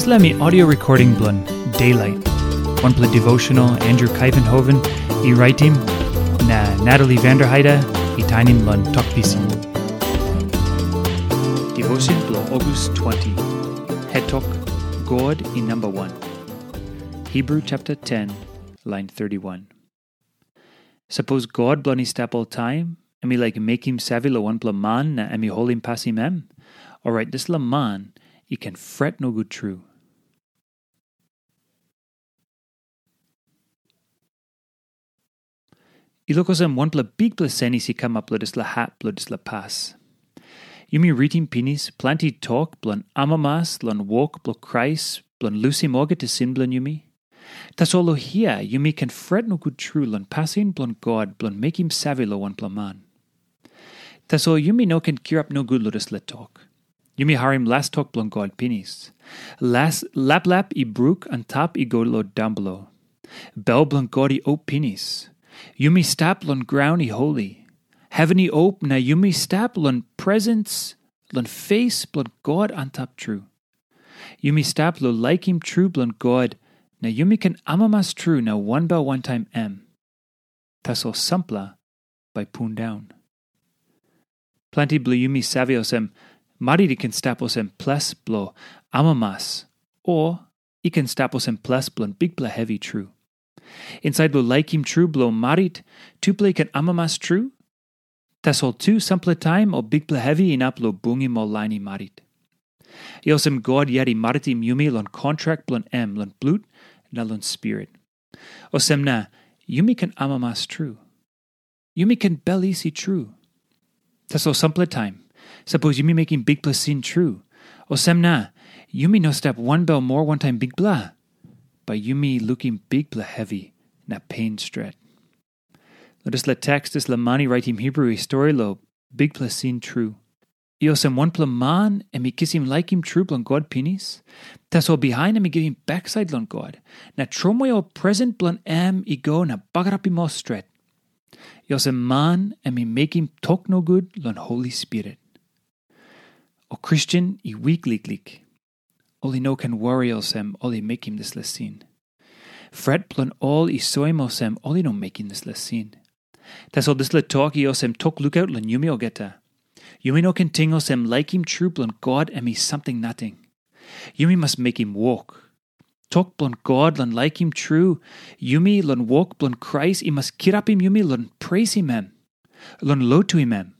This me audio recording blun Daylight. One play devotional Andrew Kuyvenhoven, e writing na Natalie Vanderheide, e tiny blun talk pisin. Devotion blun August 20. Head talk God in number 1. Hebrew chapter 10, line 31. Suppose God step all time, and me like make him savvy lo one man na and me hold him pass him em. Alright, this la man, he can fret no good true. Ilokosem one bla big bla seni si come up this la hat this la pass. Yumi reading pinis, plenty talk, blon amamas, blon walk, blon Christ, blon lucy morga to sin blon yumi. Tas all here, yumi can fret no good true, lon passing blon God, blon make him savvy lo one man. Tas all yumi no can cure up no good lo let talk. Yumi harim last talk blon God pinis. Last lap lap i brook and top i down below. Bell blon God i o pinis. Yumi stap lon ground holy. Heavenly ope na yumi stap lon presence, lon face blon God on top true. Yumi staplo like him true blon God, na yumi can amamas true na one bell one time m. Taso sampla by poon down. Plenty blo yumi saviosem, maridi can staposem plus blo amamas, or i can staposem plus blon big bla heavy true. Inside blo like him true blo marit, tu play can amamas true, Tasol tu sample time o big pla heavy in uplo bungi mo lini marit. Iosem god yari mariti yumi lon contract blon em lon blut na lon spirit. Osem na yumi can amamas true. Yumi can belisi true. Tasol sample time. Suppose yumi making big plus sin true. Osem na yumi no step one bell more one time big blah. By yumi looking big blah heavy na pain stret. Let let text is lamani writing Hebrew story lo big plasin true. Iosem one pla man and me kiss him like him true blon God pinis. All behind and me give him backside lon God. Na tromoy all present blon am i go na bagarapi mo stret. Iosem man and me make him talk no good lon Holy Spirit. O Christian i weak lik. Oli no can worry osem, um, oli make him this lesin. Fret blon all i soim osem, oli no make him um, this lesin. Tasol this le talki osem um, tok lookout len yumi ogeta. Yumi no can ting osem like him true blon God me something nothing. Yumi must make him walk. Tok blon God lon like him true. Yumi lon walk blon Christ. He must kirap him yumi lon praise him em. Lon lo to him em.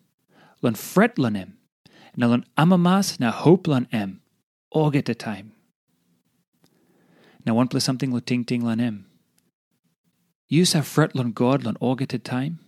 Lon fret lon em. Na lon amamas na hope lon em. All get a time. Now one plus something lo ting ting lon em. Use have fret lon God lon all get a time.